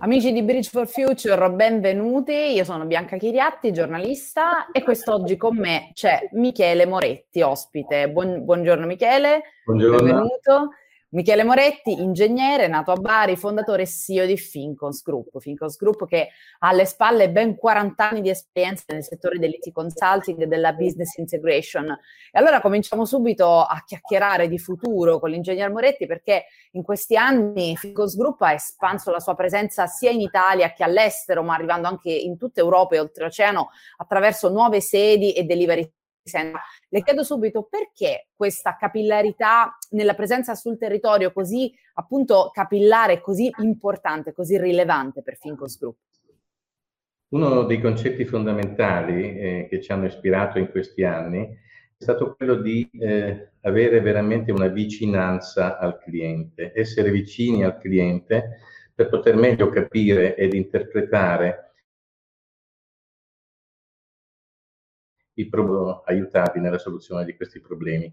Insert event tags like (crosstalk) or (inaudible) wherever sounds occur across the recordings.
Amici di Bridge for Future, benvenuti. Io sono Bianca Chiriatti, giornalista, e quest'oggi con me c'è Michele Moretti, ospite. Buon, buongiorno Michele, buongiorno. benvenuto. Michele Moretti, ingegnere, nato a Bari, fondatore e CEO di Fincons Group. Fincons Group che ha alle spalle ben 40 anni di esperienza nel settore dell'IT consulting e della business integration. E allora cominciamo subito a chiacchierare di futuro con l'ingegner Moretti perché in questi anni Fincons Group ha espanso la sua presenza sia in Italia che all'estero, ma arrivando anche in tutta Europa e oltreoceano attraverso nuove sedi e delivery le chiedo subito perché questa capillarità nella presenza sul territorio così appunto capillare, così importante, così rilevante per Fincos Group? Uno dei concetti fondamentali eh, che ci hanno ispirato in questi anni è stato quello di eh, avere veramente una vicinanza al cliente, essere vicini al cliente per poter meglio capire ed interpretare i pro- aiutarvi nella soluzione di questi problemi.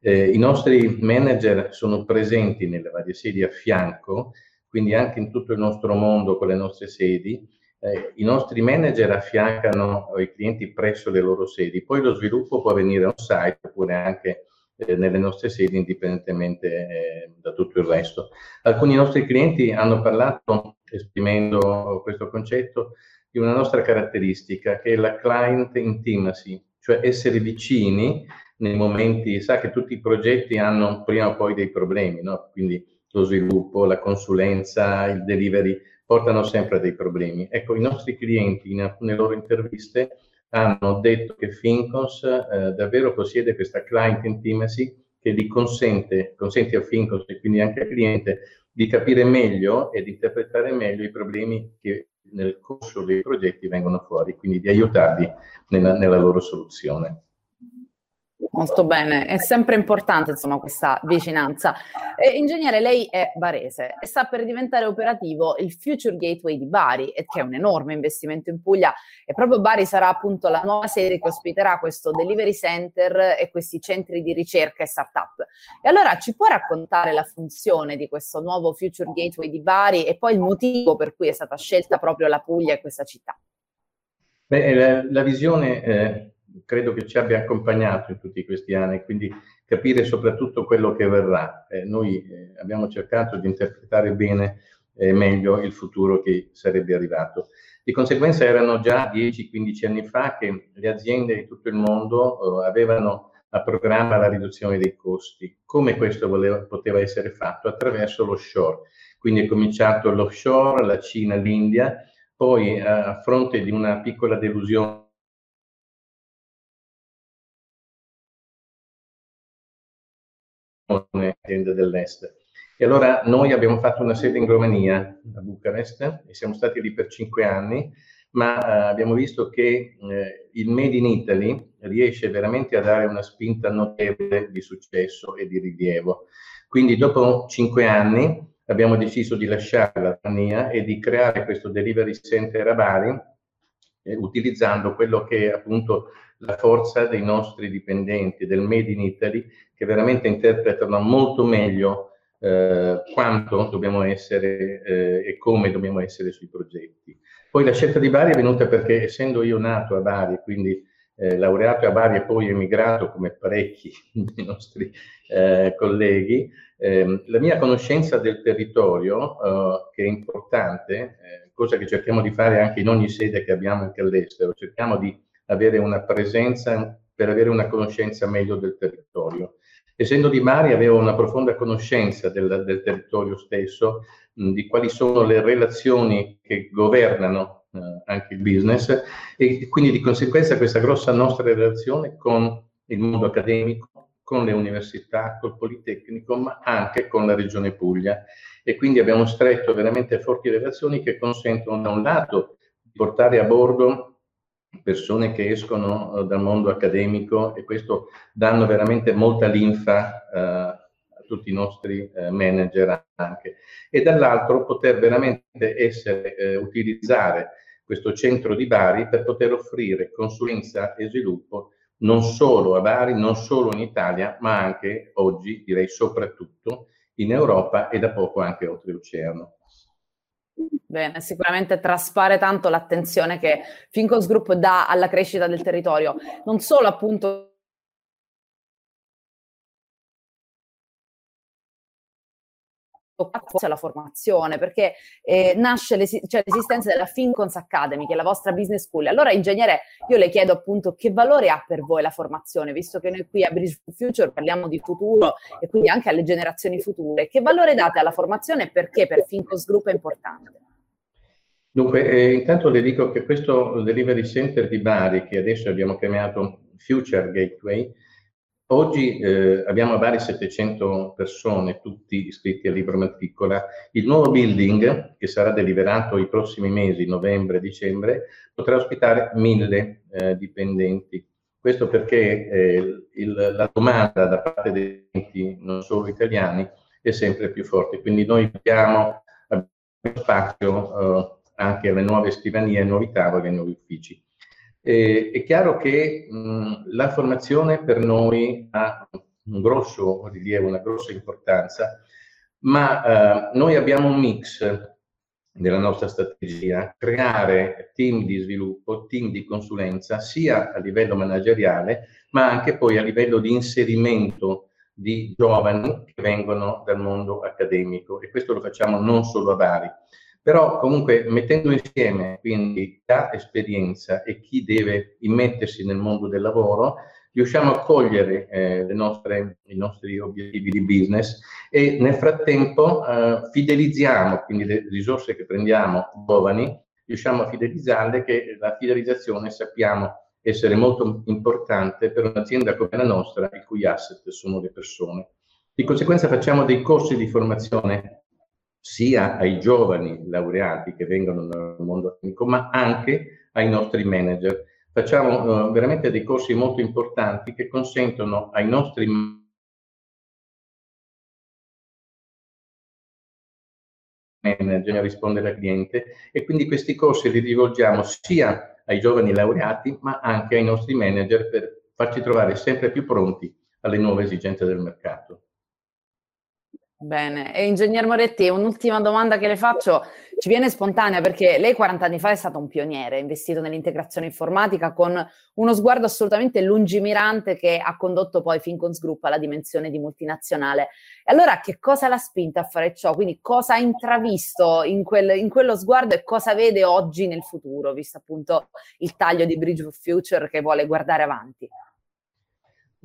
Eh, I nostri manager sono presenti nelle varie sedi a fianco, quindi anche in tutto il nostro mondo con le nostre sedi. Eh, I nostri manager affiancano i clienti presso le loro sedi, poi lo sviluppo può avvenire on site oppure anche eh, nelle nostre sedi indipendentemente eh, da tutto il resto. Alcuni nostri clienti hanno parlato, esprimendo questo concetto, di una nostra caratteristica che è la client intimacy, cioè essere vicini nei momenti, sa che tutti i progetti hanno prima o poi dei problemi, no? quindi lo sviluppo, la consulenza, il delivery portano sempre dei problemi. Ecco, i nostri clienti in alcune loro interviste hanno detto che Fincons eh, davvero possiede questa client intimacy che gli consente, consente a Fincons e quindi anche al cliente di capire meglio ed interpretare meglio i problemi che nel corso dei progetti vengono fuori, quindi di aiutarli nella, nella loro soluzione. Molto bene, è sempre importante insomma questa vicinanza. Eh, ingegnere, lei è barese e sta per diventare operativo il Future Gateway di Bari, che è un enorme investimento in Puglia e proprio Bari sarà appunto la nuova sede che ospiterà questo delivery center e questi centri di ricerca e startup. E allora ci può raccontare la funzione di questo nuovo Future Gateway di Bari e poi il motivo per cui è stata scelta proprio la Puglia e questa città? Beh, la, la visione... Eh credo che ci abbia accompagnato in tutti questi anni, quindi capire soprattutto quello che verrà. Eh, noi eh, abbiamo cercato di interpretare bene eh, meglio il futuro che sarebbe arrivato. Di conseguenza erano già 10-15 anni fa che le aziende di tutto il mondo eh, avevano a programma la riduzione dei costi. Come questo voleva, poteva essere fatto? Attraverso l'offshore. Quindi è cominciato l'offshore, la Cina, l'India, poi a fronte di una piccola delusione aziende dell'est. E allora noi abbiamo fatto una sede in Romania, a Bucarest, e siamo stati lì per cinque anni, ma eh, abbiamo visto che eh, il Made in Italy riesce veramente a dare una spinta notevole di successo e di rilievo. Quindi dopo cinque anni abbiamo deciso di lasciare la Romania e di creare questo delivery center a Bari, eh, utilizzando quello che è appunto la forza dei nostri dipendenti del Made in Italy che veramente interpretano molto meglio eh, quanto dobbiamo essere eh, e come dobbiamo essere sui progetti. Poi la scelta di Bari è venuta perché essendo io nato a Bari, quindi eh, laureato a Bari e poi emigrato come parecchi (laughs) dei nostri eh, colleghi, ehm, la mia conoscenza del territorio, eh, che è importante, eh, cosa che cerchiamo di fare anche in ogni sede che abbiamo anche all'estero, cerchiamo di avere una presenza per avere una conoscenza meglio del territorio. Essendo di Bari avevo una profonda conoscenza del, del territorio stesso, mh, di quali sono le relazioni che governano eh, anche il business e quindi di conseguenza questa grossa nostra relazione con il mondo accademico, con le università, col Politecnico, ma anche con la Regione Puglia. E quindi abbiamo stretto veramente forti relazioni che consentono da un lato di portare a bordo persone che escono uh, dal mondo accademico e questo danno veramente molta linfa uh, a tutti i nostri uh, manager anche. E dall'altro poter veramente essere, utilizzare questo centro di Bari per poter offrire consulenza e sviluppo non solo a Bari, non solo in Italia, ma anche oggi, direi soprattutto, in Europa e da poco anche oltreoceano. Bene, sicuramente traspare tanto l'attenzione che Fincos Group dà alla crescita del territorio, non solo appunto alla formazione, perché eh, nasce l'esi- cioè, l'esistenza della Fincons Academy, che è la vostra business school. Allora, ingegnere, io le chiedo appunto che valore ha per voi la formazione, visto che noi qui a Bridge Future parliamo di futuro e quindi anche alle generazioni future. Che valore date alla formazione e perché per Fincons Group è importante? Dunque, eh, intanto le dico che questo Delivery Center di Bari, che adesso abbiamo chiamato Future Gateway, Oggi eh, abbiamo a Bari 700 persone, tutti iscritti al libro matricola. Il nuovo building, che sarà deliberato i prossimi mesi, novembre, dicembre, potrà ospitare mille eh, dipendenti. Questo perché eh, il, la domanda da parte dei clienti, non solo italiani, è sempre più forte. Quindi noi abbiamo, abbiamo spazio eh, anche alle nuove scrivanie, ai nuovi tavoli, ai nuovi uffici. Eh, è chiaro che mh, la formazione per noi ha un grosso rilievo, una grossa importanza, ma eh, noi abbiamo un mix nella nostra strategia, creare team di sviluppo, team di consulenza, sia a livello manageriale, ma anche poi a livello di inserimento di giovani che vengono dal mondo accademico e questo lo facciamo non solo a Bari. Però comunque mettendo insieme quindi chi ha esperienza e chi deve immettersi nel mondo del lavoro, riusciamo a cogliere eh, nostre, i nostri obiettivi di business e nel frattempo eh, fidelizziamo, quindi le risorse che prendiamo giovani, riusciamo a fidelizzarle che la fidelizzazione sappiamo essere molto importante per un'azienda come la nostra, i cui asset sono le persone. Di conseguenza facciamo dei corsi di formazione sia ai giovani laureati che vengono dal mondo tecnico, ma anche ai nostri manager. Facciamo uh, veramente dei corsi molto importanti che consentono ai nostri manager a rispondere al cliente e quindi questi corsi li rivolgiamo sia ai giovani laureati ma anche ai nostri manager per farci trovare sempre più pronti alle nuove esigenze del mercato. Bene, e ingegner Moretti, un'ultima domanda che le faccio, ci viene spontanea perché lei 40 anni fa è stato un pioniere, investito nell'integrazione informatica con uno sguardo assolutamente lungimirante che ha condotto poi Fincons Group alla dimensione di multinazionale. E allora che cosa l'ha spinta a fare ciò? Quindi cosa ha intravisto in, quel, in quello sguardo e cosa vede oggi nel futuro, visto appunto il taglio di Bridge of Future che vuole guardare avanti?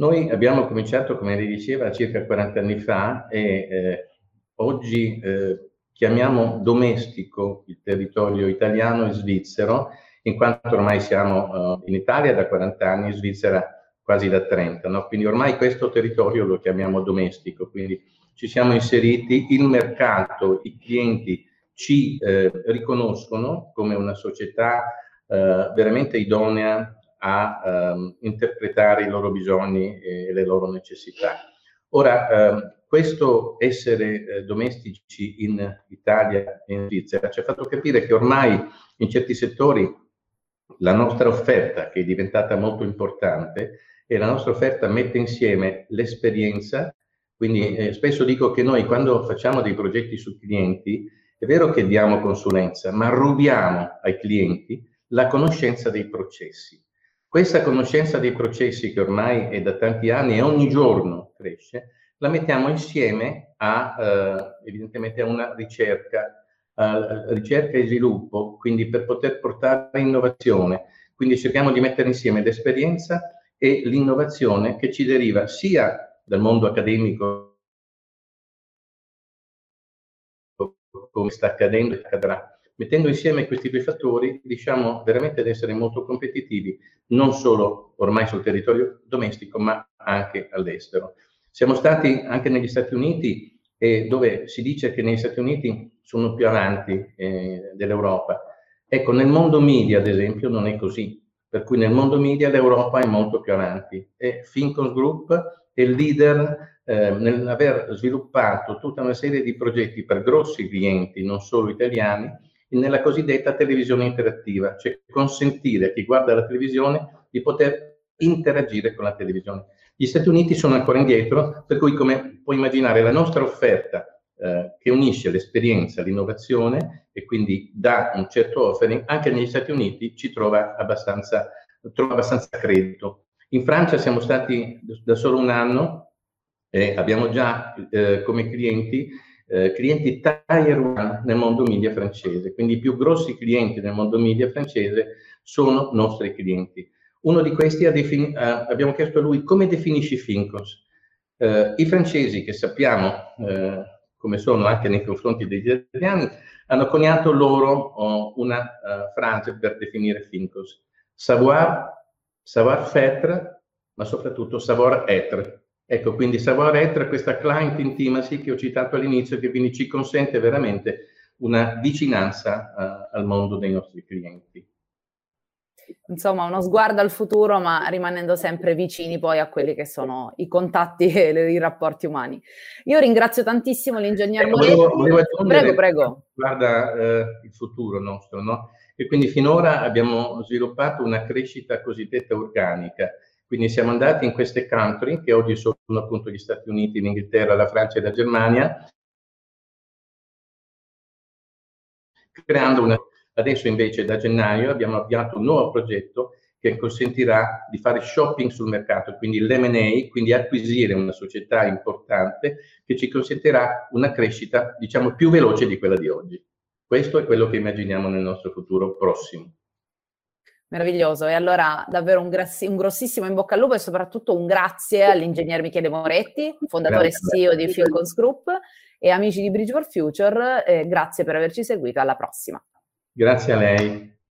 Noi abbiamo cominciato, come lei diceva, circa 40 anni fa e eh, oggi eh, chiamiamo domestico il territorio italiano e svizzero, in quanto ormai siamo uh, in Italia da 40 anni, in Svizzera quasi da 30, no? quindi ormai questo territorio lo chiamiamo domestico, quindi ci siamo inseriti, il mercato, i clienti ci eh, riconoscono come una società eh, veramente idonea a ehm, interpretare i loro bisogni e le loro necessità. Ora, ehm, questo essere eh, domestici in Italia e in Svizzera ci ha fatto capire che ormai in certi settori la nostra offerta, che è diventata molto importante, e la nostra offerta mette insieme l'esperienza, quindi eh, spesso dico che noi quando facciamo dei progetti su clienti, è vero che diamo consulenza, ma rubiamo ai clienti la conoscenza dei processi. Questa conoscenza dei processi che ormai è da tanti anni e ogni giorno cresce, la mettiamo insieme a eh, evidentemente a una ricerca, a ricerca e sviluppo, quindi per poter portare innovazione. Quindi cerchiamo di mettere insieme l'esperienza e l'innovazione che ci deriva sia dal mondo accademico come sta accadendo e accadrà, Mettendo insieme questi due fattori riusciamo veramente ad essere molto competitivi, non solo ormai sul territorio domestico, ma anche all'estero. Siamo stati anche negli Stati Uniti, eh, dove si dice che negli Stati Uniti sono più avanti eh, dell'Europa. Ecco, nel mondo media, ad esempio, non è così. Per cui nel mondo media l'Europa è molto più avanti. E Fincons Group è il leader eh, nell'aver sviluppato tutta una serie di progetti per grossi clienti, non solo italiani, nella cosiddetta televisione interattiva, cioè consentire a chi guarda la televisione di poter interagire con la televisione. Gli Stati Uniti sono ancora indietro, per cui come puoi immaginare la nostra offerta eh, che unisce l'esperienza, l'innovazione e quindi dà un certo offering, anche negli Stati Uniti ci trova abbastanza, trova abbastanza credito. In Francia siamo stati da solo un anno e abbiamo già eh, come clienti eh, clienti tier 1 nel mondo media francese, quindi i più grossi clienti nel mondo media francese sono nostri clienti. Uno di questi defini- ha, abbiamo chiesto a lui come definisci Fincos. Eh, I francesi, che sappiamo eh, come sono anche nei confronti degli italiani, hanno coniato loro oh, una uh, frase per definire Fincos. Savoir, savoir-faire, ma soprattutto savoir-être. Ecco, quindi savoir-être, questa client intimacy che ho citato all'inizio, che quindi ci consente veramente una vicinanza uh, al mondo dei nostri clienti. Insomma, uno sguardo al futuro, ma rimanendo sempre vicini poi a quelli che sono i contatti e i rapporti umani. Io ringrazio tantissimo l'ingegner eh. Volevo, volevo prego, prego. Guarda eh, il futuro nostro, no? E quindi finora abbiamo sviluppato una crescita cosiddetta organica quindi siamo andati in queste country, che oggi sono appunto gli Stati Uniti, l'Inghilterra, la Francia e la Germania, creando una... Adesso invece da gennaio abbiamo avviato un nuovo progetto che consentirà di fare shopping sul mercato, quindi l'M&A, quindi acquisire una società importante che ci consentirà una crescita, diciamo, più veloce di quella di oggi. Questo è quello che immaginiamo nel nostro futuro prossimo. Meraviglioso, e allora davvero un, grassi- un, grossissimo in bocca al lupo e soprattutto un grazie all'ingegner Michele Moretti, fondatore e CEO di Filcons Group e amici di Bridge for Future, eh, grazie per averci seguito, alla prossima. Grazie a lei.